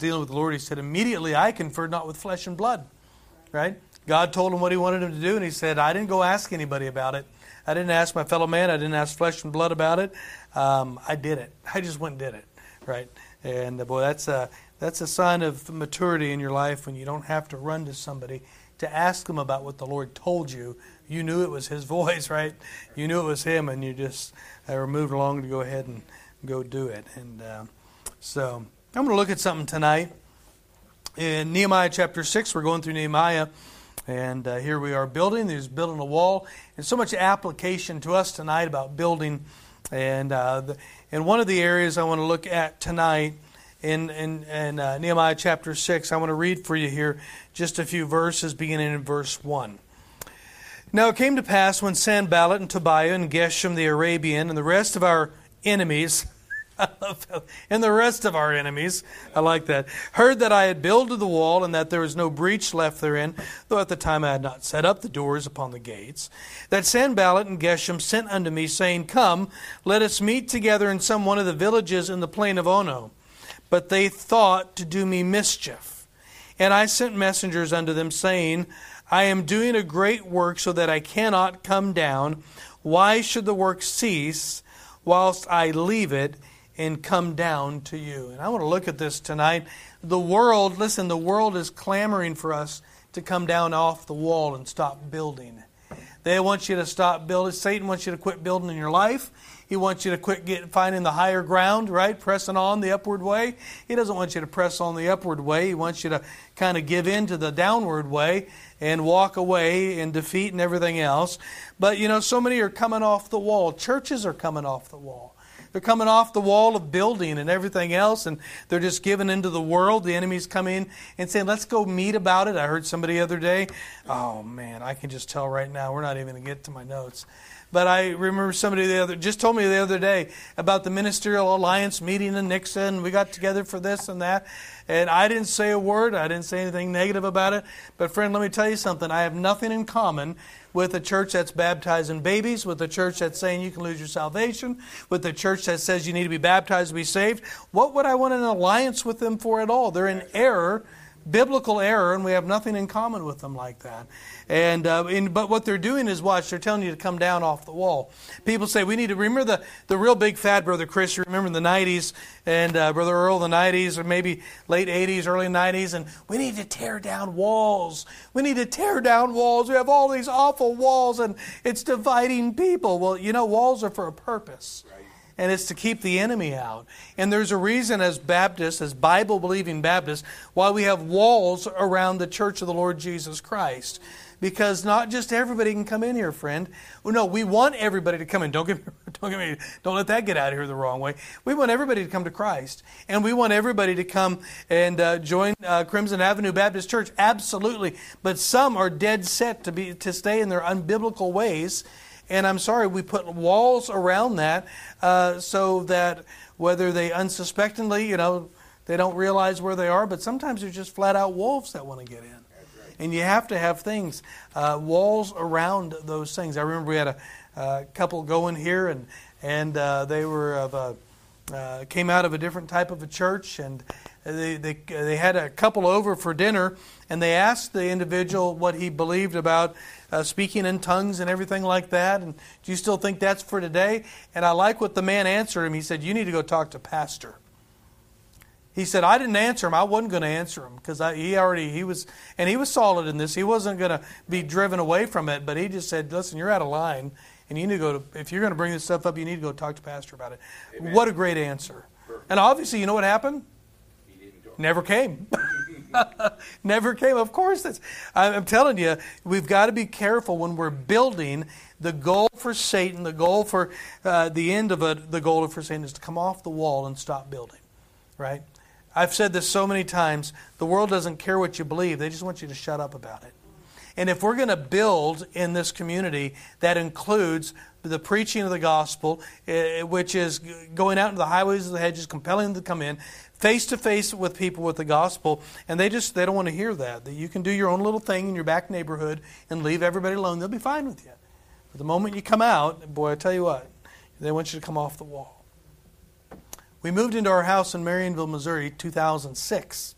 dealing with the Lord, he said, Immediately I conferred not with flesh and blood. Right? God told him what he wanted him to do, and he said, I didn't go ask anybody about it. I didn't ask my fellow man. I didn't ask flesh and blood about it. Um, I did it. I just went and did it. Right? And uh, boy, that's a, that's a sign of maturity in your life when you don't have to run to somebody to ask them about what the Lord told you. You knew it was His voice, right? You knew it was Him, and you just uh, were moved along to go ahead and go do it. And uh, so I'm going to look at something tonight. In Nehemiah chapter 6, we're going through Nehemiah. And uh, here we are building. There's building a wall. And so much application to us tonight about building. And, uh, the, and one of the areas I want to look at tonight in, in, in uh, Nehemiah chapter 6. I want to read for you here just a few verses, beginning in verse 1. Now it came to pass when Sanballat and Tobiah and Geshem the Arabian and the rest of our enemies, and the rest of our enemies, I like that, heard that I had builded the wall and that there was no breach left therein, though at the time I had not set up the doors upon the gates, that Sanballat and Geshem sent unto me, saying, Come, let us meet together in some one of the villages in the plain of Ono. But they thought to do me mischief. And I sent messengers unto them, saying, I am doing a great work so that I cannot come down. Why should the work cease whilst I leave it and come down to you? And I want to look at this tonight. The world, listen, the world is clamoring for us to come down off the wall and stop building. They want you to stop building. Satan wants you to quit building in your life. He wants you to quit get, finding the higher ground, right? Pressing on the upward way. He doesn't want you to press on the upward way. He wants you to kind of give in to the downward way and walk away in defeat and everything else. But, you know, so many are coming off the wall. Churches are coming off the wall. They're coming off the wall of building and everything else, and they're just giving into the world. The enemy's coming and saying, let's go meet about it. I heard somebody the other day. Oh, man, I can just tell right now. We're not even going to get to my notes. But I remember somebody the other just told me the other day about the ministerial alliance meeting in Nixon. We got together for this and that, and I didn't say a word. I didn't say anything negative about it. But friend, let me tell you something. I have nothing in common with a church that's baptizing babies, with a church that's saying you can lose your salvation, with a church that says you need to be baptized to be saved. What would I want an alliance with them for at all? They're in error biblical error, and we have nothing in common with them like that. And, uh, and, but what they're doing is watch. They're telling you to come down off the wall. People say we need to remember the the real big fad, brother Chris. You remember the '90s and uh, brother Earl, the '90s or maybe late '80s, early '90s, and we need to tear down walls. We need to tear down walls. We have all these awful walls, and it's dividing people. Well, you know, walls are for a purpose. Right and it's to keep the enemy out. And there's a reason, as Baptists, as Bible believing Baptists, why we have walls around the church of the Lord Jesus Christ. Because not just everybody can come in here, friend. No, we want everybody to come in. Don't get me, don't get me, don't let that get out of here the wrong way. We want everybody to come to Christ, and we want everybody to come and uh, join uh, Crimson Avenue Baptist Church. Absolutely, but some are dead set to be to stay in their unbiblical ways and I'm sorry, we put walls around that uh, so that whether they unsuspectingly, you know, they don't realize where they are, but sometimes they're just flat out wolves that want to get in. And you have to have things, uh, walls around those things. I remember we had a uh, couple going here, and and uh, they were of a uh, came out of a different type of a church, and they, they, they had a couple over for dinner, and they asked the individual what he believed about uh, speaking in tongues and everything like that. And do you still think that's for today? And I like what the man answered him. He said, You need to go talk to Pastor. He said, I didn't answer him. I wasn't going to answer him because he already, he was, and he was solid in this. He wasn't going to be driven away from it, but he just said, Listen, you're out of line. And you need to go to, if you're going to bring this stuff up, you need to go talk to Pastor about it. Amen. What a great answer. And obviously, you know what happened? Never came. Never came. Of course, that's, I'm telling you, we've got to be careful when we're building. The goal for Satan, the goal for uh, the end of it, the goal for Satan is to come off the wall and stop building. Right? I've said this so many times. The world doesn't care what you believe, they just want you to shut up about it. And if we're going to build in this community, that includes the preaching of the gospel, eh, which is going out into the highways and the hedges, compelling them to come in, face to face with people with the gospel, and they just they don't want to hear that. That you can do your own little thing in your back neighborhood and leave everybody alone. They'll be fine with you. But the moment you come out, boy, I tell you what, they want you to come off the wall. we moved into our house in Marionville, Missouri, 2006.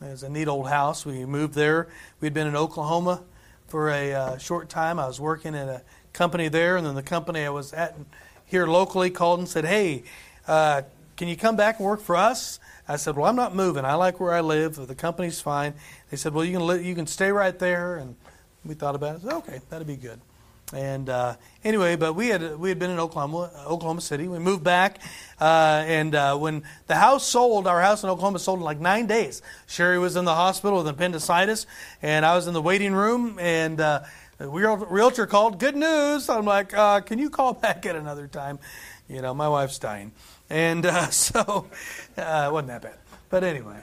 It was a neat old house. We moved there. We'd been in Oklahoma for a uh, short time. I was working at a company there, and then the company I was at here locally called and said, "Hey, uh, can you come back and work for us?" I said, "Well, I'm not moving. I like where I live. The company's fine." They said, "Well, you can li- you can stay right there." And we thought about it. Said, okay, that'd be good. And uh, anyway, but we had we had been in Oklahoma, Oklahoma City. We moved back, uh, and uh, when the house sold, our house in Oklahoma sold in like nine days. Sherry was in the hospital with appendicitis, and I was in the waiting room, and uh, the realtor called. Good news! I'm like, uh, can you call back at another time? You know, my wife's dying, and uh, so it wasn't that bad. But anyway,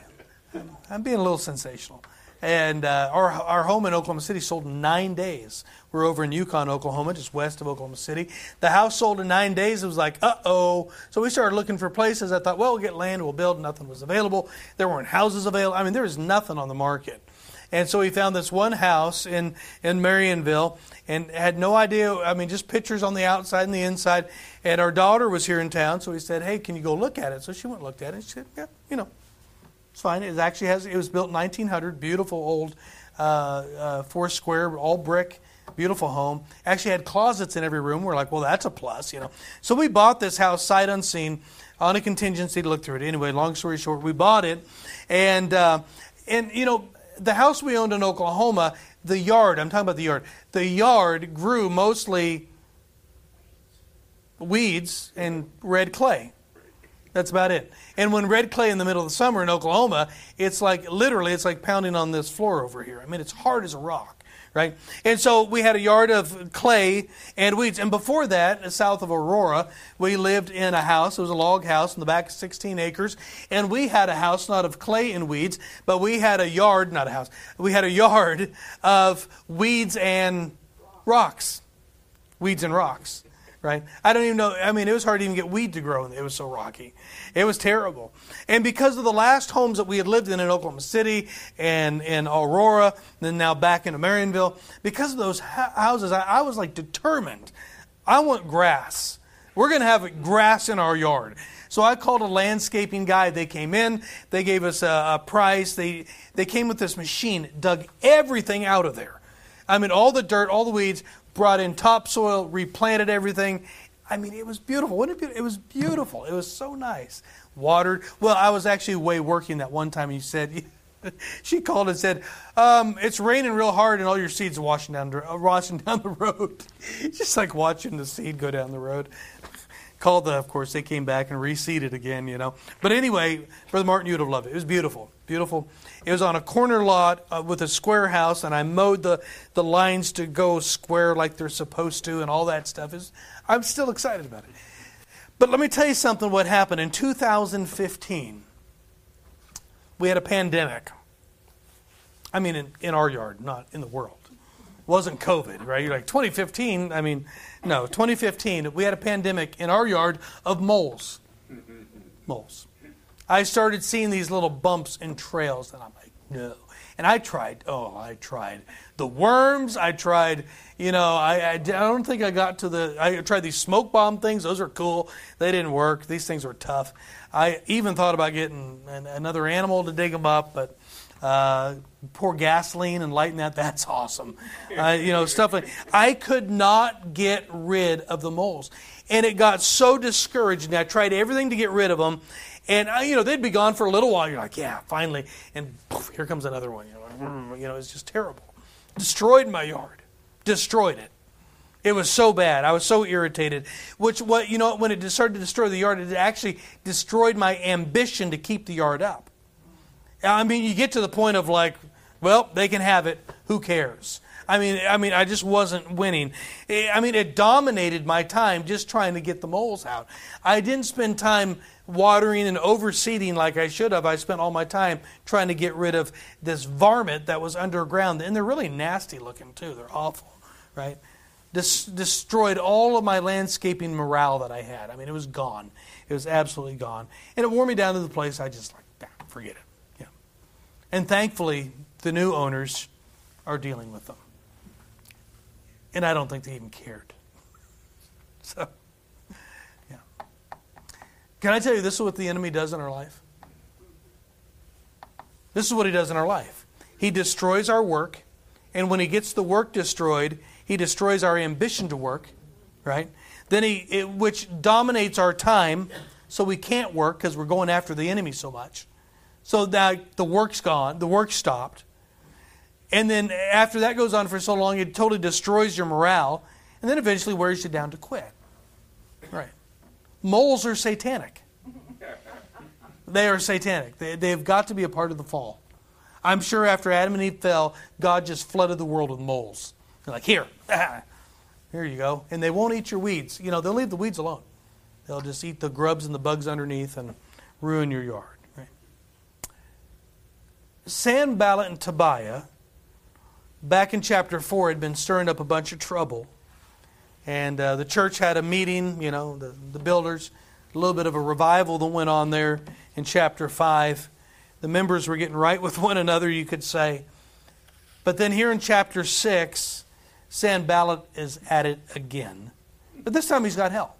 I'm being a little sensational. And uh, our, our home in Oklahoma City sold in nine days. We're over in Yukon, Oklahoma, just west of Oklahoma City. The house sold in nine days. It was like, uh oh. So we started looking for places. I thought, well, we'll get land, we'll build. Nothing was available. There weren't houses available. I mean, there was nothing on the market. And so he found this one house in, in Marionville and had no idea. I mean, just pictures on the outside and the inside. And our daughter was here in town, so he said, hey, can you go look at it? So she went and looked at it. And She said, yeah, you know, it's fine. It actually has. It was built in 1900. Beautiful old uh, uh, four square, all brick. Beautiful home. Actually had closets in every room. We're like, well, that's a plus, you know. So we bought this house sight unseen on a contingency to look through it. Anyway, long story short, we bought it, and uh, and you know the house we owned in Oklahoma, the yard. I'm talking about the yard. The yard grew mostly weeds and red clay. That's about it. And when red clay in the middle of the summer in Oklahoma, it's like literally it's like pounding on this floor over here. I mean, it's hard as a rock, right? And so we had a yard of clay and weeds. And before that, south of Aurora, we lived in a house. It was a log house in the back of 16 acres. And we had a house not of clay and weeds, but we had a yard, not a house. We had a yard of weeds and rocks. Weeds and rocks right? I don't even know. I mean, it was hard to even get weed to grow. It was so rocky. It was terrible. And because of the last homes that we had lived in in Oklahoma City and in Aurora, then now back into Marionville, because of those houses, I, I was like determined. I want grass. We're going to have grass in our yard. So I called a landscaping guy. They came in. They gave us a, a price. They they came with this machine, dug everything out of there. I mean, all the dirt, all the weeds, brought in topsoil, replanted everything. I mean, it was beautiful. Wasn't it, it was beautiful. It was so nice. Watered. Well, I was actually away working that one time. He said, she called and said, um, "It's raining real hard, and all your seeds are washing down, uh, washing down the road." Just like watching the seed go down the road. Called the, of course, they came back and reseeded again, you know. But anyway, Brother Martin, you'd have loved it. It was beautiful, beautiful. It was on a corner lot uh, with a square house, and I mowed the, the lines to go square like they're supposed to, and all that stuff. Is I'm still excited about it. But let me tell you something what happened. In 2015, we had a pandemic. I mean, in, in our yard, not in the world. It wasn't COVID, right? You're like, 2015, I mean, no, 2015, we had a pandemic in our yard of moles. Moles. I started seeing these little bumps and trails, and I'm like, no. And I tried, oh, I tried the worms. I tried, you know, I, I, I, don't think I got to the, I tried these smoke bomb things. Those are cool. They didn't work. These things were tough. I even thought about getting an, another animal to dig them up, but uh, pour gasoline and lighten that. That's awesome. Uh, you know, stuff like I could not get rid of the moles. And it got so discouraging. I tried everything to get rid of them. And you know they'd be gone for a little while. You're like, yeah, finally, and poof, here comes another one. You know, mm, you know, it's just terrible. Destroyed my yard, destroyed it. It was so bad. I was so irritated. Which what you know when it started to destroy the yard, it actually destroyed my ambition to keep the yard up. I mean, you get to the point of like, well, they can have it. Who cares? I mean, I mean, I just wasn't winning. I mean, it dominated my time just trying to get the moles out. I didn't spend time watering and overseeding like I should have. I spent all my time trying to get rid of this varmint that was underground. And they're really nasty looking, too. They're awful, right? Des- destroyed all of my landscaping morale that I had. I mean, it was gone. It was absolutely gone. And it wore me down to the place I just like, nah, forget it. Yeah. And thankfully, the new owners are dealing with them. And I don't think they even cared. So. Yeah. Can I tell you this is what the enemy does in our life? This is what he does in our life. He destroys our work, and when he gets the work destroyed, he destroys our ambition to work, right? Then he, it, which dominates our time, so we can't work because we're going after the enemy so much. So that the work's gone, the work stopped. And then after that goes on for so long, it totally destroys your morale, and then eventually wears you down to quit. Right. Moles are satanic. They are satanic. They, they've got to be a part of the fall. I'm sure after Adam and Eve fell, God just flooded the world with moles. They're like, here, here you go. And they won't eat your weeds. You know, they'll leave the weeds alone. They'll just eat the grubs and the bugs underneath and ruin your yard. Right? Sanballat and Tobiah, back in chapter 4, had been stirring up a bunch of trouble. And uh, the church had a meeting, you know, the, the builders, a little bit of a revival that went on there in chapter 5. The members were getting right with one another, you could say. But then here in chapter 6, Sanballat is at it again. But this time he's got help.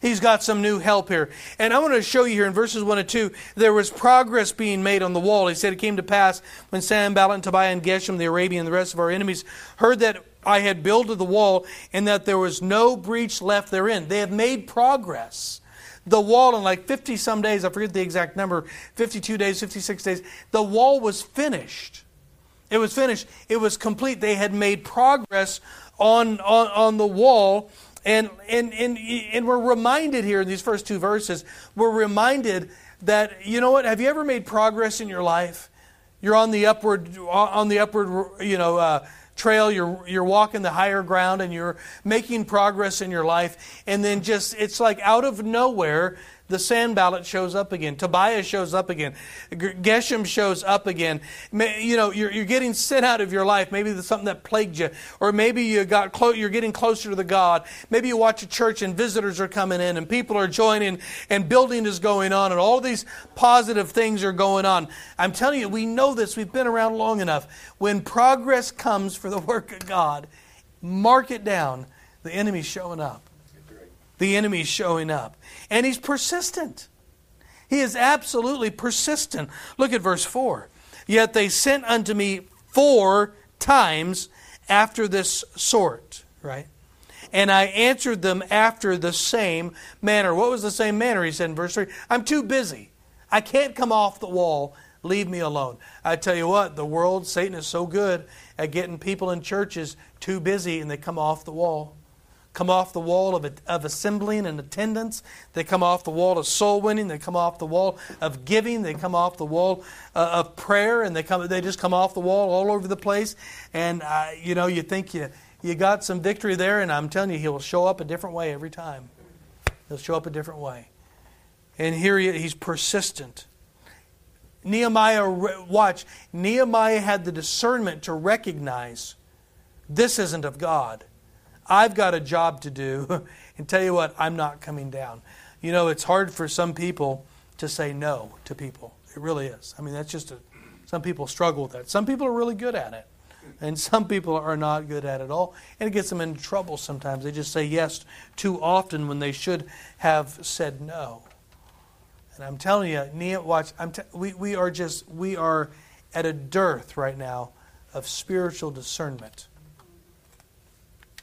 He's got some new help here. And I want to show you here in verses 1 and 2, there was progress being made on the wall. He said, It came to pass when Sanballat and Tobiah and Geshem, the Arabian, and the rest of our enemies heard that I had builded the wall and that there was no breach left therein. They have made progress the wall in like 50 some days, I forget the exact number, 52 days, 56 days, the wall was finished. It was finished. It was complete. They had made progress on, on, on the wall. And, and, and, and we're reminded here in these first two verses, we're reminded that, you know what, have you ever made progress in your life? You're on the upward, on the upward, you know, uh, trail, you're, you're walking the higher ground and you're making progress in your life. And then just, it's like out of nowhere, the Sanballat shows up again. Tobiah shows up again. Geshem shows up again. You know, you're, you're getting sent out of your life. Maybe there's something that plagued you, or maybe you got clo- you're getting closer to the God. Maybe you watch a church and visitors are coming in, and people are joining, and building is going on, and all these positive things are going on. I'm telling you, we know this. We've been around long enough. When progress comes for the work of God, mark it down. The enemy's showing up. The enemy's showing up. And he's persistent. He is absolutely persistent. Look at verse 4. Yet they sent unto me four times after this sort, right? And I answered them after the same manner. What was the same manner? He said in verse 3 I'm too busy. I can't come off the wall. Leave me alone. I tell you what, the world, Satan is so good at getting people in churches too busy and they come off the wall come off the wall of, of assembling and attendance. They come off the wall of soul winning. They come off the wall of giving. They come off the wall uh, of prayer, and they come. They just come off the wall all over the place. And uh, you know, you think you you got some victory there, and I'm telling you, he'll show up a different way every time. He'll show up a different way. And here he, he's persistent. Nehemiah, watch, Nehemiah had the discernment to recognize this isn't of God. I've got a job to do. and tell you what, I'm not coming down. You know, it's hard for some people to say no to people. It really is. I mean, that's just a, some people struggle with that. Some people are really good at it. And some people are not good at it at all. And it gets them into trouble sometimes. They just say yes too often when they should have said no. And I'm telling you, Nia, watch, t- we, we are just, we are at a dearth right now of spiritual discernment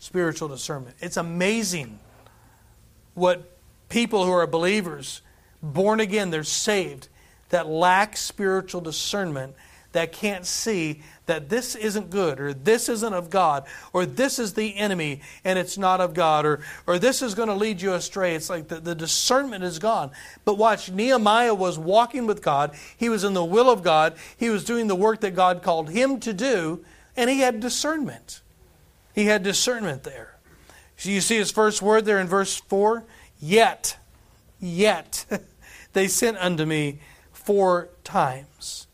spiritual discernment. It's amazing what people who are believers, born again, they're saved, that lack spiritual discernment, that can't see that this isn't good, or this isn't of God, or this is the enemy and it's not of God, or, or this is going to lead you astray. It's like the, the discernment is gone. But watch, Nehemiah was walking with God, he was in the will of God, he was doing the work that God called him to do, and he had discernment. He had discernment there. So you see his first word there in verse 4? Yet, yet, they sent unto me four times.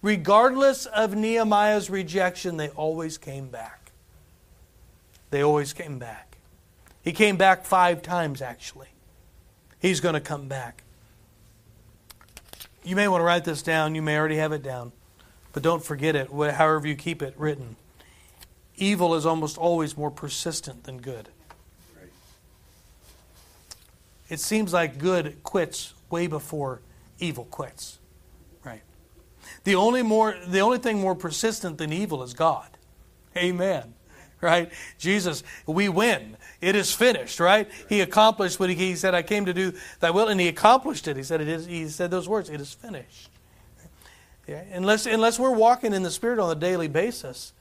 Regardless of Nehemiah's rejection, they always came back. They always came back. He came back five times, actually. He's going to come back. You may want to write this down. You may already have it down. But don't forget it, however you keep it written evil is almost always more persistent than good. it seems like good quits way before evil quits. Right? The only more the only thing more persistent than evil is God. Amen. Right? Jesus, we win. It is finished, right? He accomplished what he, he said, I came to do thy will, and he accomplished it. He said it is he said those words, it is finished. Yeah? Unless unless we're walking in the spirit on a daily basis,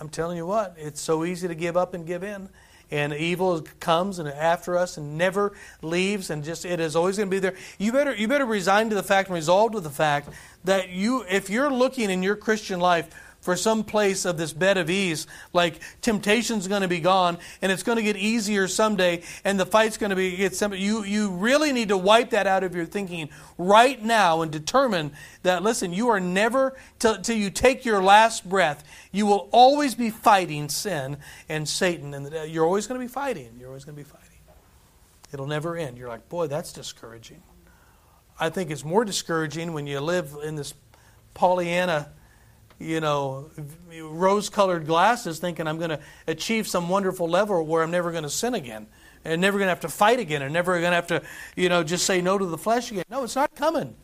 I'm telling you what, it's so easy to give up and give in. And evil comes and after us and never leaves and just it is always going to be there. You better you better resign to the fact and resolve to the fact that you if you're looking in your christian life for some place of this bed of ease. Like temptation's going to be gone, and it's going to get easier someday, and the fight's going to be get some. You you really need to wipe that out of your thinking right now and determine that. Listen, you are never till, till you take your last breath. You will always be fighting sin and Satan, and you're always going to be fighting. You're always going to be fighting. It'll never end. You're like, boy, that's discouraging. I think it's more discouraging when you live in this Pollyanna you know, rose colored glasses thinking I'm going to achieve some wonderful level where I'm never going to sin again and never going to have to fight again and never going to have to, you know, just say no to the flesh again. No, it's not coming.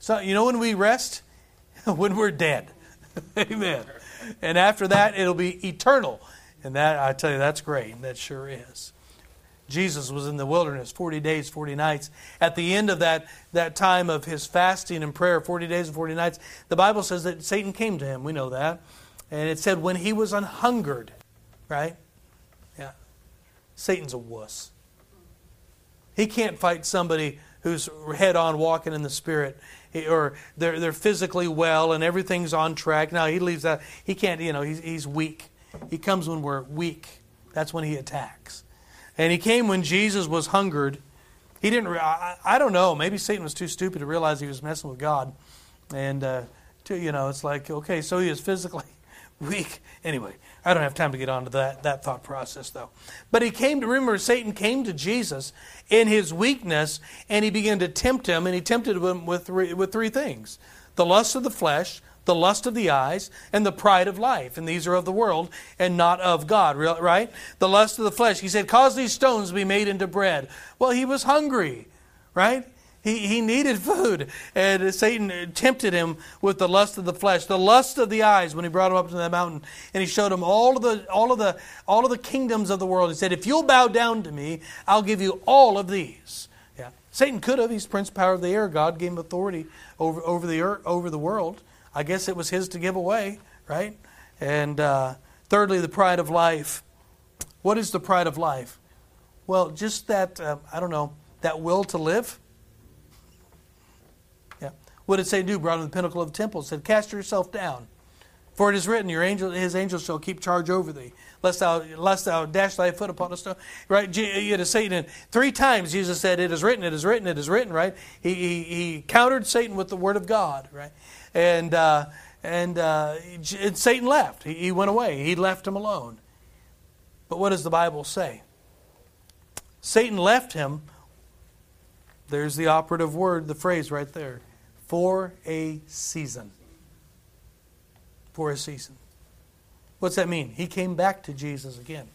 So, you know, when we rest? when we're dead. Amen. And after that, it'll be eternal. And that, I tell you, that's great. That sure is. Jesus was in the wilderness 40 days, 40 nights. At the end of that, that time of his fasting and prayer, 40 days and 40 nights, the Bible says that Satan came to him. We know that. And it said when he was unhungered, right? Yeah. Satan's a wuss. He can't fight somebody who's head on walking in the Spirit or they're, they're physically well and everything's on track. Now, he leaves that. He can't, you know, he's, he's weak. He comes when we're weak. That's when he attacks. And he came when Jesus was hungered. He didn't, I, I don't know, maybe Satan was too stupid to realize he was messing with God. And, uh, to, you know, it's like, okay, so he is physically weak. Anyway, I don't have time to get onto that, that thought process, though. But he came to, remember, Satan came to Jesus in his weakness, and he began to tempt him, and he tempted him with three, with three things the lust of the flesh, the lust of the eyes, and the pride of life. And these are of the world and not of God, right? The lust of the flesh. He said, Cause these stones to be made into bread. Well, he was hungry, right? He, he needed food. And Satan tempted him with the lust of the flesh, the lust of the eyes when he brought him up to the mountain. And he showed him all of the, all of the, all of the kingdoms of the world. He said, If you'll bow down to me, I'll give you all of these. Yeah. Satan could have. He's prince power of the air. God gave him authority over, over, the, earth, over the world. I guess it was his to give away, right? And uh, thirdly, the pride of life. What is the pride of life? Well, just that, uh, I don't know, that will to live. Yeah. What did Satan do? Brought to the pinnacle of the temple. Said, Cast yourself down. For it is written, Your angel, his angels shall keep charge over thee, lest thou, lest thou dash thy foot upon a stone. Right? You to Satan. Three times Jesus said, It is written, it is written, it is written, right? He, he, he countered Satan with the word of God, right? And uh, and, uh, and Satan left. He, he went away. He left him alone. But what does the Bible say? Satan left him. There's the operative word, the phrase right there. For a season. For a season. What's that mean? He came back to Jesus again.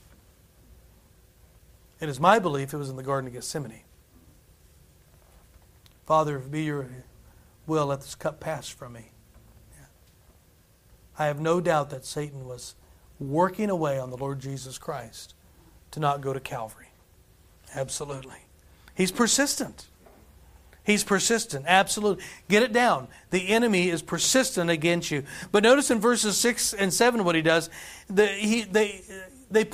It is my belief it was in the Garden of Gethsemane. Father, be your will, let this cup pass from me. Yeah. I have no doubt that Satan was working away on the Lord Jesus Christ to not go to Calvary. Absolutely. He's persistent. He's persistent. Absolutely. Get it down. The enemy is persistent against you. But notice in verses 6 and 7 what he does. The, he, they, they,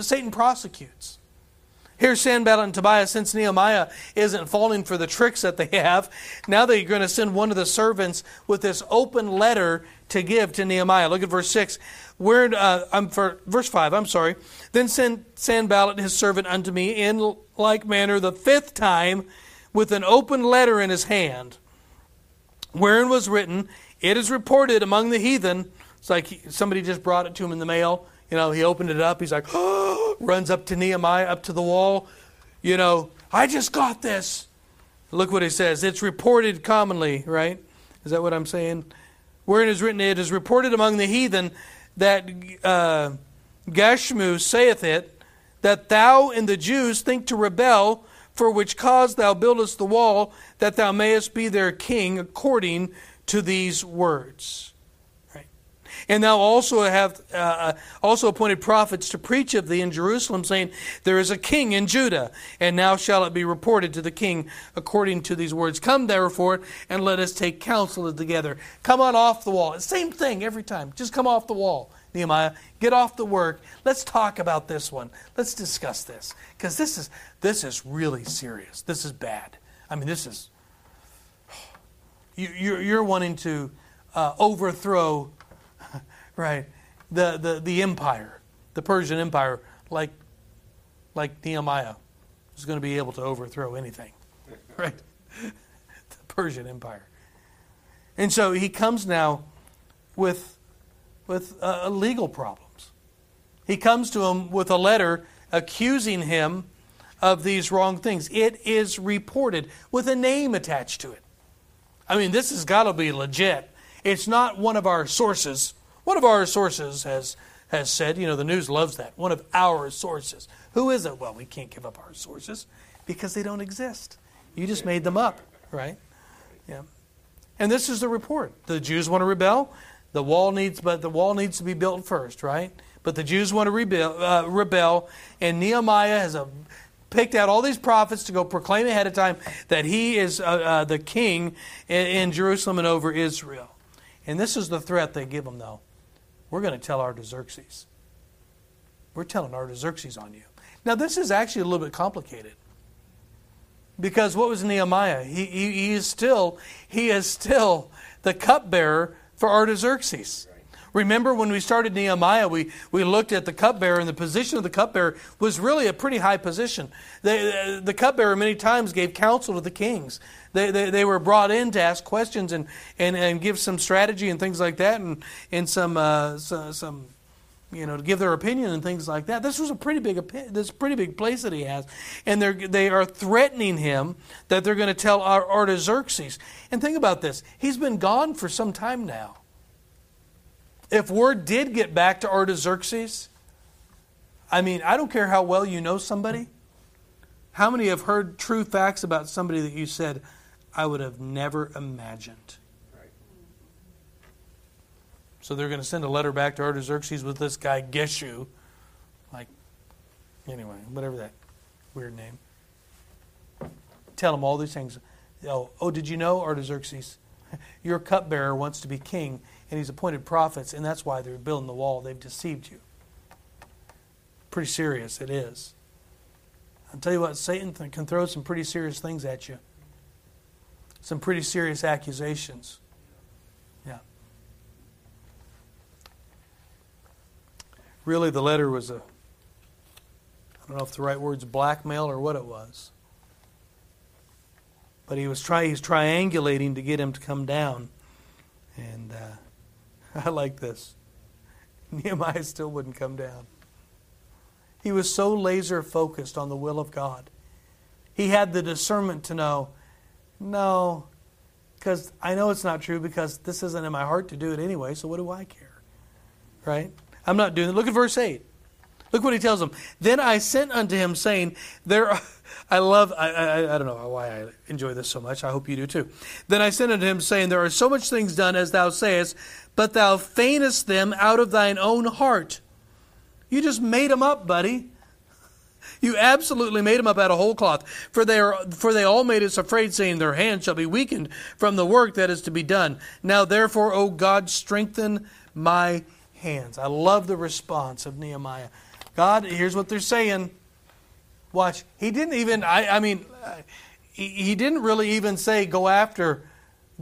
Satan prosecutes. Here's Sanballat and Tobiah, since Nehemiah isn't falling for the tricks that they have, now they're going to send one of the servants with this open letter to give to Nehemiah. Look at verse 6. Where, uh, I'm for, verse 5, I'm sorry. Then send Sanballat his servant unto me in like manner the fifth time with an open letter in his hand, wherein was written, It is reported among the heathen. It's like somebody just brought it to him in the mail. You know, he opened it up. He's like, oh, runs up to Nehemiah, up to the wall. You know, I just got this. Look what he says. It's reported commonly, right? Is that what I'm saying? Wherein is written, it is reported among the heathen that uh, Gashmu saith it, that thou and the Jews think to rebel for which cause thou buildest the wall, that thou mayest be their king according to these words. And thou also have uh, uh, also appointed prophets to preach of thee in Jerusalem, saying, There is a king in Judah, and now shall it be reported to the king according to these words. Come therefore, and let us take counsel together. Come on off the wall. Same thing every time. Just come off the wall, Nehemiah. Get off the work. Let's talk about this one. Let's discuss this. Because this is this is really serious. This is bad. I mean, this is you, you're, you're wanting to uh, overthrow right? The, the, the empire, the Persian Empire, like, like Nehemiah, was going to be able to overthrow anything, right? the Persian Empire. And so he comes now with, with uh, legal problems. He comes to him with a letter accusing him of these wrong things. It is reported with a name attached to it. I mean, this has got to be legit. It's not one of our sources one of our sources has, has said, you know, the news loves that. One of our sources. Who is it? Well, we can't give up our sources because they don't exist. You just made them up, right? Yeah. And this is the report. The Jews want to rebel. The wall needs, but the wall needs to be built first, right? But the Jews want to rebel, uh, rebel and Nehemiah has a, picked out all these prophets to go proclaim ahead of time that he is uh, uh, the king in, in Jerusalem and over Israel. And this is the threat they give him, though. We're going to tell Artaxerxes. We're telling Artaxerxes on you. Now, this is actually a little bit complicated. Because what was Nehemiah? He, he, he is still he is still the cupbearer for Artaxerxes. Remember when we started Nehemiah, we, we looked at the cupbearer, and the position of the cupbearer was really a pretty high position. The cupbearer many times gave counsel to the kings. They, they, they, were brought in to ask questions and, and, and give some strategy and things like that, and, and some, uh, some, you know, to give their opinion and things like that. This was a pretty big, this pretty big place that he has, and they're they are threatening him that they're going to tell Artaxerxes. And think about this: he's been gone for some time now. If word did get back to Artaxerxes, I mean, I don't care how well you know somebody. How many have heard true facts about somebody that you said, I would have never imagined? So they're going to send a letter back to Artaxerxes with this guy Geshu. Like, anyway, whatever that weird name. Tell him all these things. Oh, oh did you know, Artaxerxes? Your cupbearer wants to be king and he's appointed prophets, and that's why they're building the wall. They've deceived you. Pretty serious, it is. I'll tell you what, Satan can throw some pretty serious things at you, some pretty serious accusations. Yeah. Really, the letter was a, I don't know if the right word's blackmail or what it was. But he was try, he's triangulating to get him to come down. And uh, I like this. Nehemiah still wouldn't come down. He was so laser focused on the will of God. He had the discernment to know, no, because I know it's not true because this isn't in my heart to do it anyway, so what do I care? Right? I'm not doing it. Look at verse 8. Look what he tells them. Then I sent unto him, saying, There are, I love, I, I, I, don't know why I enjoy this so much. I hope you do too. Then I sent unto him, saying, There are so much things done as thou sayest, but thou feignest them out of thine own heart. You just made them up, buddy. You absolutely made them up out of whole cloth. For they, are, for they all made us afraid, saying, Their hands shall be weakened from the work that is to be done. Now therefore, O God, strengthen my hands. I love the response of Nehemiah. God, here's what they're saying. Watch. He didn't even, I, I mean, he, he didn't really even say go after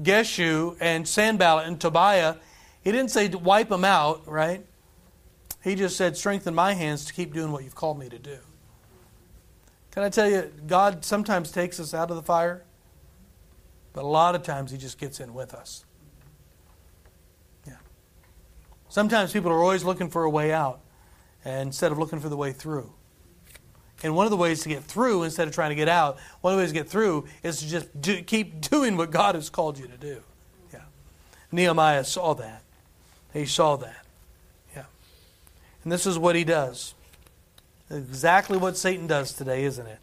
Geshu and Sanballat and Tobiah. He didn't say wipe them out, right? He just said strengthen my hands to keep doing what you've called me to do. Can I tell you, God sometimes takes us out of the fire, but a lot of times He just gets in with us. Yeah. Sometimes people are always looking for a way out instead of looking for the way through. And one of the ways to get through instead of trying to get out, one of the ways to get through is to just do, keep doing what God has called you to do. Yeah. Nehemiah saw that. He saw that. Yeah. And this is what he does. Exactly what Satan does today, isn't it?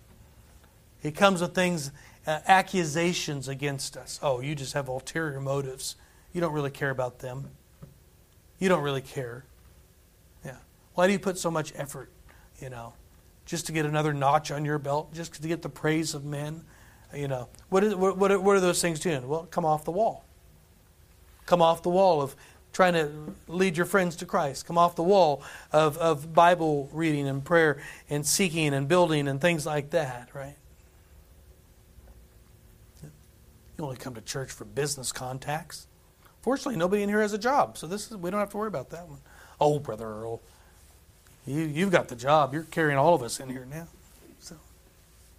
He comes with things, uh, accusations against us. Oh, you just have ulterior motives. You don't really care about them. You don't really care. Why do you put so much effort, you know, just to get another notch on your belt, just to get the praise of men? You know, what, is, what, what, are those things doing? Well, come off the wall. Come off the wall of trying to lead your friends to Christ. Come off the wall of, of Bible reading and prayer and seeking and building and things like that, right? You only come to church for business contacts. Fortunately, nobody in here has a job, so this is we don't have to worry about that one. Oh, brother Earl, you you've got the job. You're carrying all of us in here now. So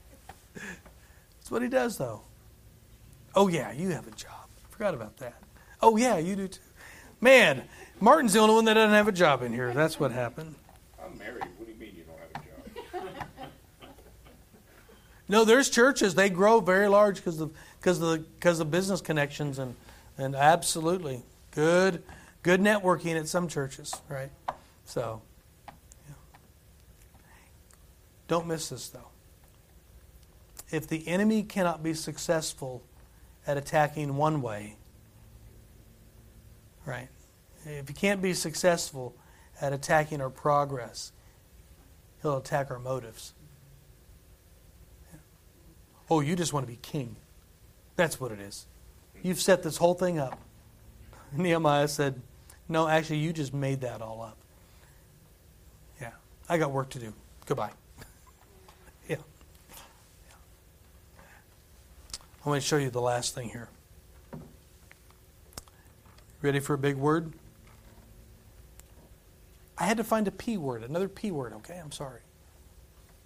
that's what he does, though. Oh yeah, you have a job. Forgot about that. Oh yeah, you do too. Man, Martin's the only one that doesn't have a job in here. That's what happened. I'm married. What do you mean you don't have a job? no, there's churches. They grow very large because of because of the because of business connections and and absolutely good good networking at some churches, right? So. Don't miss this though. If the enemy cannot be successful at attacking one way, right? If he can't be successful at attacking our progress, he'll attack our motives. Oh, you just want to be king. That's what it is. You've set this whole thing up. Nehemiah said, No, actually, you just made that all up. Yeah, I got work to do. Goodbye. yeah. yeah. I want to show you the last thing here. Ready for a big word? I had to find a P word, another P word, okay? I'm sorry.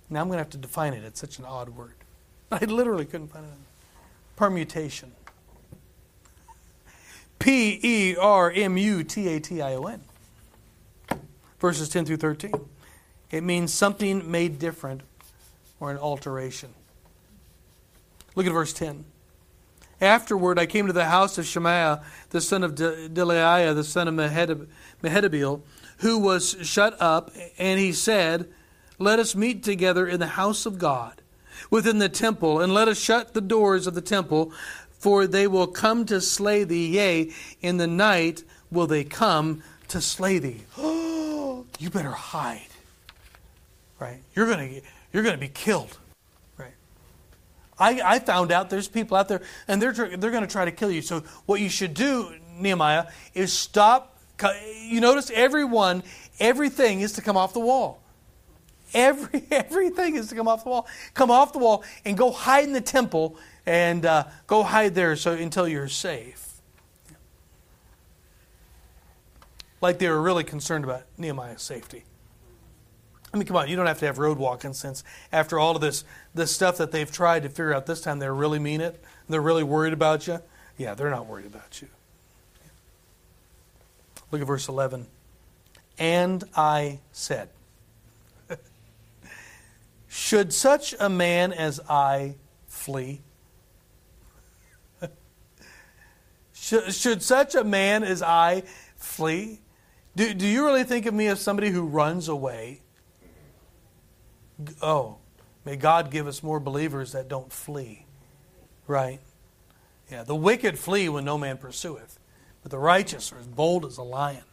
Now I'm going to have to define it. It's such an odd word. I literally couldn't find it. Permutation. P E R M U T A T I O N. Verses 10 through 13. It means something made different or an alteration. Look at verse 10. Afterward, I came to the house of Shemaiah, the son of Delaiah, the son of Mehetabeel, who was shut up, and he said, Let us meet together in the house of God, within the temple, and let us shut the doors of the temple, for they will come to slay thee. Yea, in the night will they come to slay thee. You better hide. Right? You're going to you're going to be killed. I, I found out there's people out there and they're they're going to try to kill you. So what you should do, Nehemiah, is stop you notice everyone everything is to come off the wall. Every everything is to come off the wall. Come off the wall and go hide in the temple and uh, go hide there so until you're safe. Like they were really concerned about Nehemiah's safety. I mean, come on, you don't have to have road walking since after all of this this stuff that they've tried to figure out this time they really mean it. They're really worried about you. Yeah, they're not worried about you. Look at verse 11. And I said, Should such a man as I flee? Should, should such a man as I flee? Do, do you really think of me as somebody who runs away? Oh, may God give us more believers that don't flee. Right? Yeah, the wicked flee when no man pursueth, but the righteous are as bold as a lion.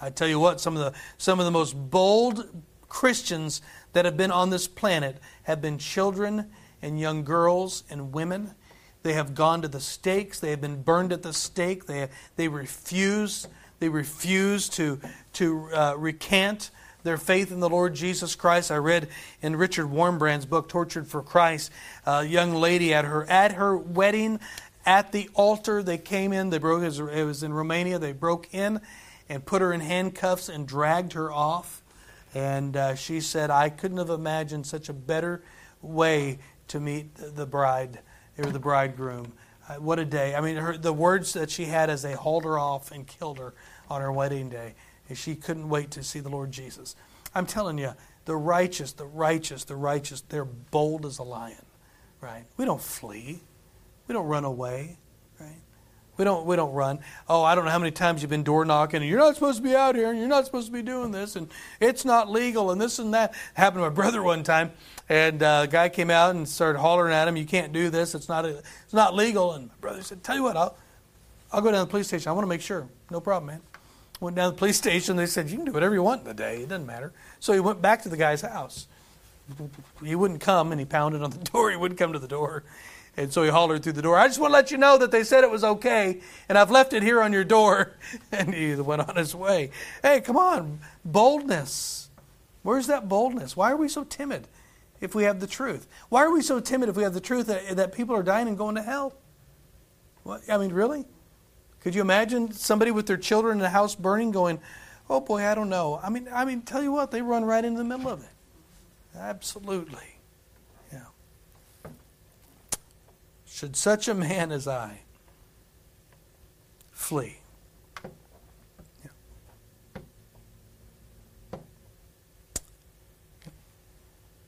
I tell you what, some of the some of the most bold Christians that have been on this planet have been children and young girls and women they have gone to the stakes. They have been burned at the stake. They, they refuse. They refuse to, to uh, recant their faith in the Lord Jesus Christ. I read in Richard Wurmbrand's book, Tortured for Christ, a young lady at her at her wedding, at the altar, they came in. They broke. It was in Romania. They broke in and put her in handcuffs and dragged her off. And uh, she said, "I couldn't have imagined such a better way to meet the bride." or the bridegroom. Uh, what a day. I mean, her, the words that she had as they hauled her off and killed her on her wedding day, she couldn't wait to see the Lord Jesus. I'm telling you, the righteous, the righteous, the righteous, they're bold as a lion, right? We don't flee. We don't run away, right? We don't we don't run. Oh, I don't know how many times you've been door knocking and you're not supposed to be out here and you're not supposed to be doing this and it's not legal and this and that. Happened to my brother one time and uh, a guy came out and started hollering at him, "You can't do this. It's not it's not legal." And my brother said, "Tell you what, I'll I'll go down to the police station. I want to make sure. No problem, man." Went down to the police station. They said, "You can do whatever you want in the day. It doesn't matter." So he went back to the guy's house. He wouldn't come, and he pounded on the door. He wouldn't come to the door. And so he hollered through the door, I just want to let you know that they said it was okay, and I've left it here on your door. And he went on his way. Hey, come on, boldness. Where's that boldness? Why are we so timid if we have the truth? Why are we so timid if we have the truth that, that people are dying and going to hell? What, I mean, really? Could you imagine somebody with their children in a house burning going, oh boy, I don't know. I mean, I mean, tell you what, they run right into the middle of it. Absolutely. Yeah. Should such a man as I flee?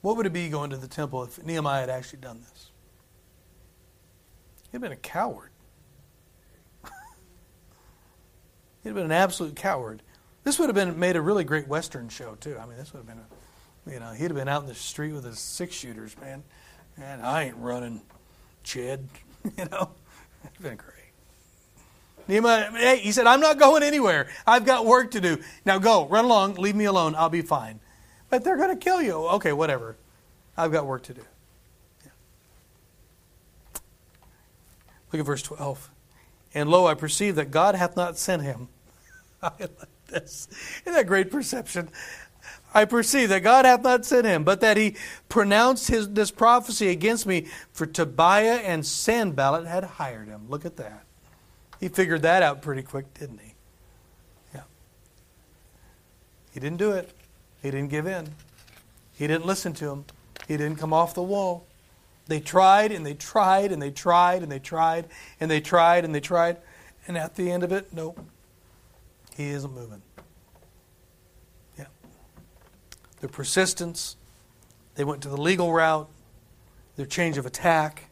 What would it be going to the temple if Nehemiah had actually done this? He'd been a coward. He'd been an absolute coward. This would have been made a really great Western show too. I mean, this would have been a, you know, he'd have been out in the street with his six shooters, man. And I ain't running Chad. you know, it's been great. Nehemiah, hey, he said, I'm not going anywhere. I've got work to do. Now go, run along, leave me alone. I'll be fine. But they're going to kill you. Okay, whatever. I've got work to do. Yeah. Look at verse 12. And lo, I perceive that God hath not sent him. I like this. Isn't that great perception? I perceive that God hath not sent him, but that he pronounced his, this prophecy against me, for Tobiah and Sanballat had hired him. Look at that. He figured that out pretty quick, didn't he? Yeah. He didn't do it. He didn't give in. He didn't listen to him. He didn't come off the wall. They tried and they tried and they tried and they tried and they tried and they tried. And at the end of it, nope. He isn't moving Yeah. their persistence, they went to the legal route, their change of attack.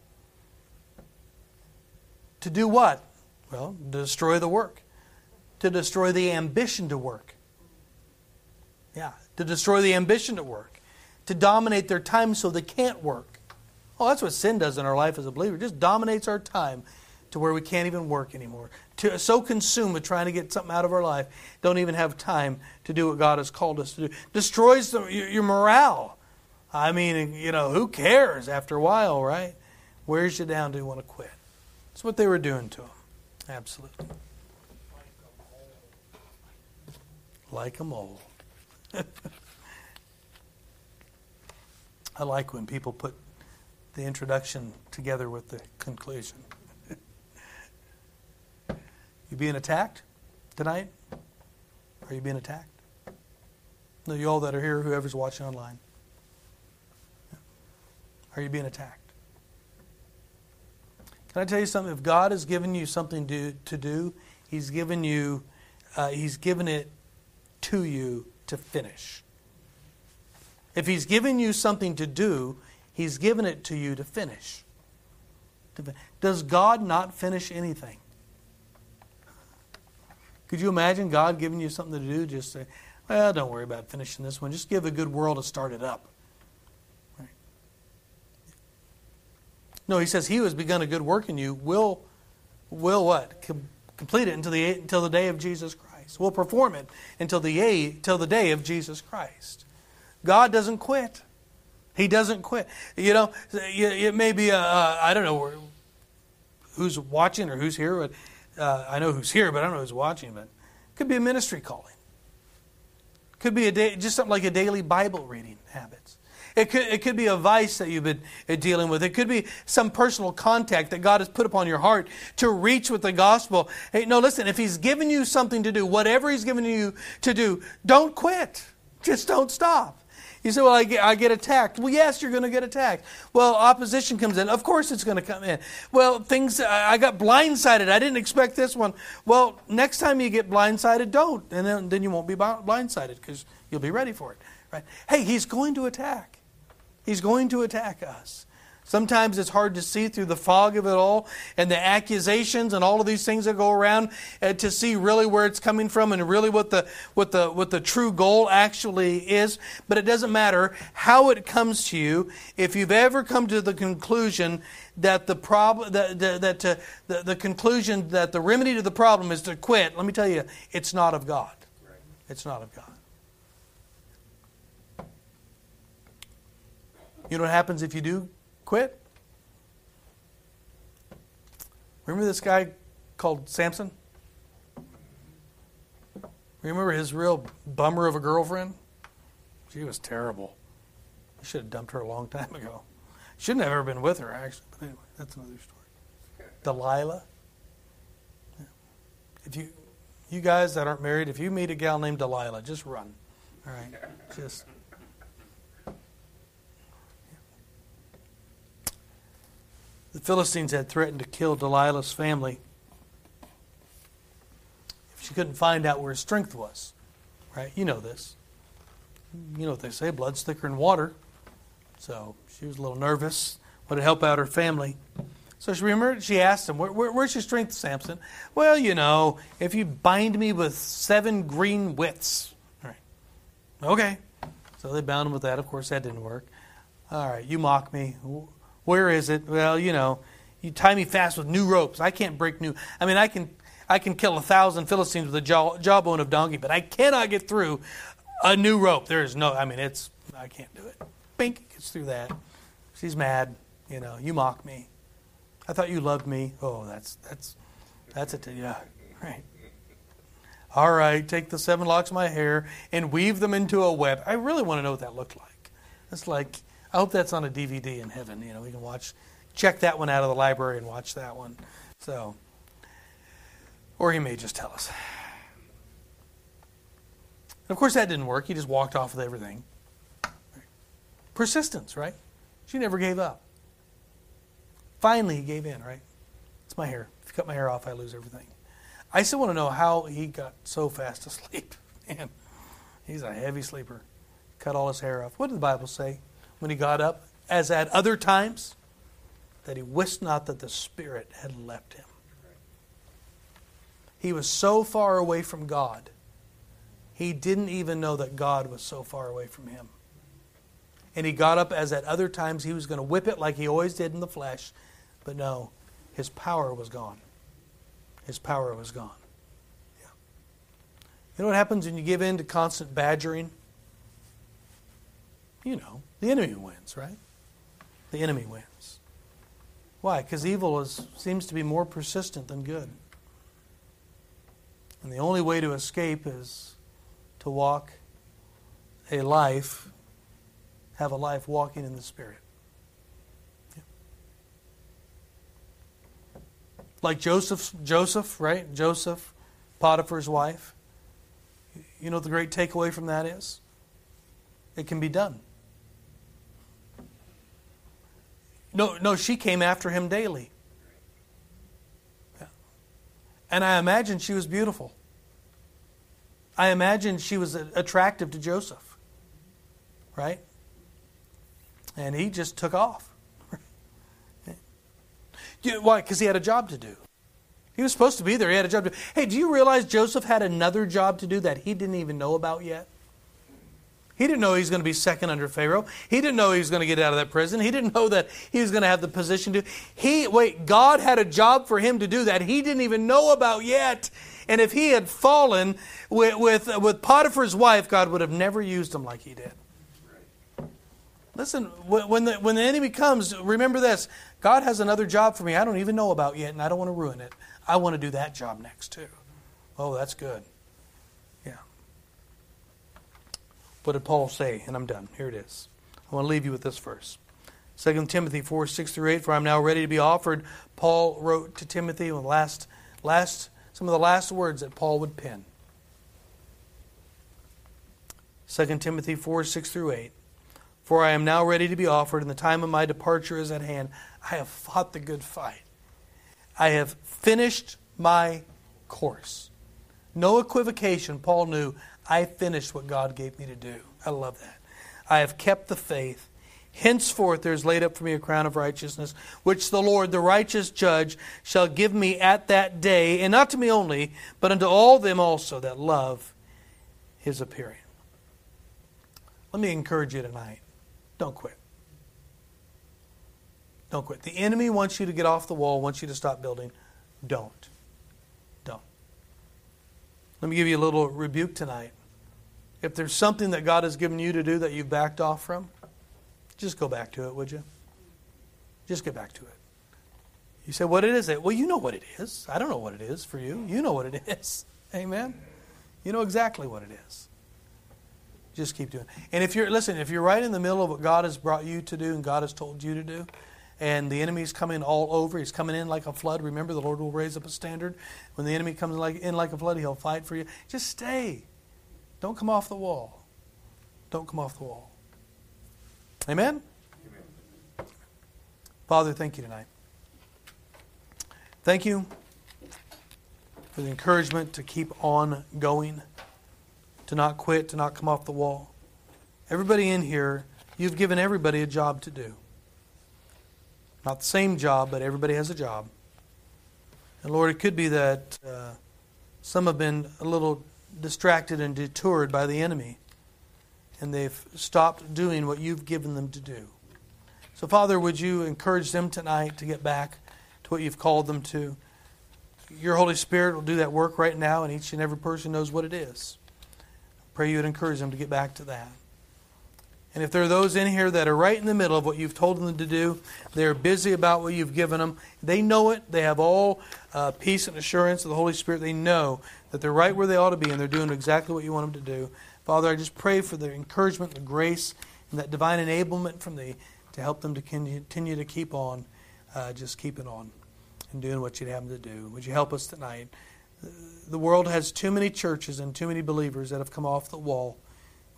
To do what? Well, to destroy the work, to destroy the ambition to work. Yeah, to destroy the ambition to work, to dominate their time so they can't work. Oh, that's what sin does in our life as a believer. It just dominates our time to where we can't even work anymore. To, so consumed with trying to get something out of our life, don't even have time to do what God has called us to do. Destroys the, your, your morale. I mean, you know, who cares after a while, right? Wears you down Do you want to quit. That's what they were doing to him. Absolutely. Like a mole. I like when people put the introduction together with the conclusion. You being attacked tonight? Are you being attacked? No, you all that are here, whoever's watching online. Are you being attacked? Can I tell you something? If God has given you something to, to do, He's given you, uh, He's given it to you to finish. If He's given you something to do, He's given it to you to finish. Does God not finish anything? Could you imagine God giving you something to do? Just say, well, don't worry about finishing this one. Just give a good whirl to start it up. Right? No, he says, He who has begun a good work in you will, will what? Com- complete it until the, until the day of Jesus Christ. Will perform it until the, until the day of Jesus Christ. God doesn't quit. He doesn't quit. You know, it may be, I don't know who's watching or who's here, but uh, I know who's here, but I don't know who's watching. But it could be a ministry calling. Could be a day, just something like a daily Bible reading habits. It could, it could be a vice that you've been uh, dealing with. It could be some personal contact that God has put upon your heart to reach with the gospel. Hey, no, listen, if He's given you something to do, whatever He's given you to do, don't quit. Just don't stop. You say, well, I get, I get attacked. Well, yes, you're going to get attacked. Well, opposition comes in. Of course it's going to come in. Well, things, I got blindsided. I didn't expect this one. Well, next time you get blindsided, don't. And then, then you won't be blindsided because you'll be ready for it. Right? Hey, he's going to attack. He's going to attack us. Sometimes it's hard to see through the fog of it all and the accusations and all of these things that go around uh, to see really where it's coming from and really what the what the what the true goal actually is. But it doesn't matter how it comes to you. If you've ever come to the conclusion that the problem that, that, that uh, the, the conclusion that the remedy to the problem is to quit, let me tell you, it's not of God. It's not of God. You know what happens if you do quit? Remember this guy called Samson? Remember his real bummer of a girlfriend? She was terrible. He should have dumped her a long time ago. Shouldn't have ever been with her, actually. But anyway, that's another story. Delilah. If you, you guys that aren't married, if you meet a gal named Delilah, just run. All right, just. The Philistines had threatened to kill Delilah's family if she couldn't find out where his strength was. Right? You know this. You know what they say blood's thicker than water. So she was a little nervous, wanted to help out her family. So she remembered, she asked him, where, where, Where's your strength, Samson? Well, you know, if you bind me with seven green withs. All right. Okay. So they bound him with that. Of course, that didn't work. All right, you mock me. Where is it? Well, you know, you tie me fast with new ropes. I can't break new. I mean, I can I can kill a thousand Philistines with a jaw, jawbone of donkey, but I cannot get through a new rope. There is no. I mean, it's I can't do it. Bink gets through that. She's mad. You know, you mock me. I thought you loved me. Oh, that's that's that's it. Yeah, right. All right, take the seven locks of my hair and weave them into a web. I really want to know what that looked like. It's like I hope that's on a DVD in heaven. You know, we can watch, check that one out of the library and watch that one. So, or he may just tell us. of course, that didn't work. He just walked off with everything. Persistence, right? She never gave up. Finally, he gave in, right? It's my hair. If you cut my hair off, I lose everything. I still want to know how he got so fast asleep. Man, he's a heavy sleeper. Cut all his hair off. What did the Bible say? When he got up, as at other times, that he wist not that the Spirit had left him. He was so far away from God, he didn't even know that God was so far away from him. And he got up as at other times he was going to whip it like he always did in the flesh, but no, his power was gone. His power was gone. Yeah. You know what happens when you give in to constant badgering? You know, the enemy wins, right? The enemy wins. Why? Because evil is, seems to be more persistent than good. And the only way to escape is to walk a life, have a life walking in the Spirit. Yeah. Like Joseph, Joseph, right? Joseph, Potiphar's wife. You know what the great takeaway from that is? It can be done. No, no, she came after him daily. And I imagine she was beautiful. I imagine she was attractive to Joseph. Right? And he just took off. Why? Because he had a job to do. He was supposed to be there. He had a job to do. Hey, do you realize Joseph had another job to do that he didn't even know about yet? He didn't know he was going to be second under Pharaoh. He didn't know he was going to get out of that prison. He didn't know that he was going to have the position to. He wait, God had a job for him to do that he didn't even know about yet. And if he had fallen with with, with Potiphar's wife, God would have never used him like he did. Listen, when the, when the enemy comes, remember this God has another job for me I don't even know about yet, and I don't want to ruin it. I want to do that job next, too. Oh, that's good. What did Paul say? And I'm done. Here it is. I want to leave you with this verse. 2 Timothy 4, 6 through 8, for I'm now ready to be offered. Paul wrote to Timothy the last, last, some of the last words that Paul would pen. 2 Timothy 4, 6 through 8. For I am now ready to be offered, and the time of my departure is at hand. I have fought the good fight. I have finished my course. No equivocation, Paul knew I finished what God gave me to do. I love that. I have kept the faith. Henceforth there is laid up for me a crown of righteousness, which the Lord, the righteous judge, shall give me at that day, and not to me only, but unto all them also that love his appearing. Let me encourage you tonight. Don't quit. Don't quit. The enemy wants you to get off the wall, wants you to stop building. Don't. Let me give you a little rebuke tonight. If there's something that God has given you to do that you've backed off from, just go back to it, would you? Just get back to it. You say, What it is it? Well, you know what it is. I don't know what it is for you. You know what it is. Amen. You know exactly what it is. Just keep doing. It. And if you're listen, if you're right in the middle of what God has brought you to do and God has told you to do, and the enemy's coming all over. He's coming in like a flood. Remember, the Lord will raise up a standard. When the enemy comes like, in like a flood, he'll fight for you. Just stay. Don't come off the wall. Don't come off the wall. Amen? Amen. Father, thank you tonight. Thank you for the encouragement to keep on going, to not quit, to not come off the wall. Everybody in here, you've given everybody a job to do. Not the same job, but everybody has a job. And Lord, it could be that uh, some have been a little distracted and detoured by the enemy, and they've stopped doing what you've given them to do. So, Father, would you encourage them tonight to get back to what you've called them to? Your Holy Spirit will do that work right now, and each and every person knows what it is. Pray you would encourage them to get back to that. And if there are those in here that are right in the middle of what you've told them to do, they're busy about what you've given them, they know it, they have all uh, peace and assurance of the Holy Spirit, they know that they're right where they ought to be and they're doing exactly what you want them to do. Father, I just pray for the encouragement, the grace, and that divine enablement from thee to help them to continue to keep on, uh, just keeping on and doing what you'd have them to do. Would you help us tonight? The world has too many churches and too many believers that have come off the wall.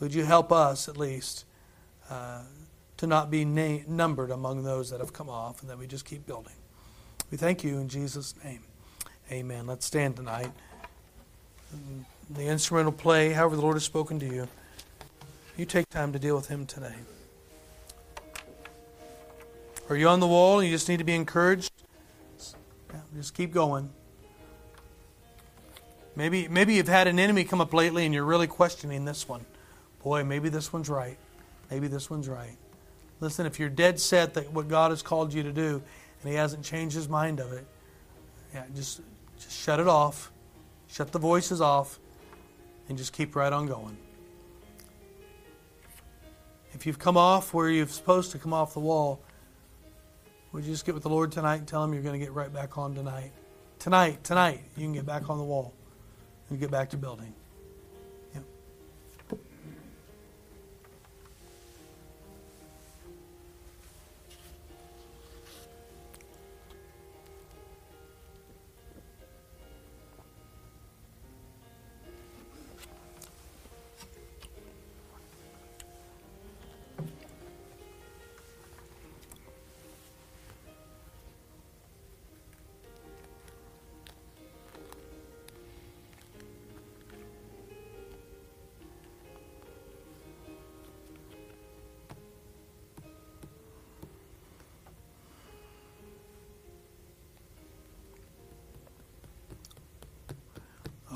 Would you help us at least? Uh, to not be na- numbered among those that have come off and that we just keep building. We thank you in Jesus' name. Amen. Let's stand tonight. The instrumental play, however the Lord has spoken to you. You take time to deal with Him today. Are you on the wall and you just need to be encouraged? Just keep going. Maybe, maybe you've had an enemy come up lately and you're really questioning this one. Boy, maybe this one's right. Maybe this one's right. Listen, if you're dead set that what God has called you to do and He hasn't changed His mind of it, yeah, just, just shut it off. Shut the voices off and just keep right on going. If you've come off where you're supposed to come off the wall, would you just get with the Lord tonight and tell Him you're going to get right back on tonight? Tonight, tonight, you can get back on the wall and get back to building.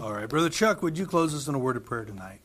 All right. Brother Chuck, would you close us in a word of prayer tonight?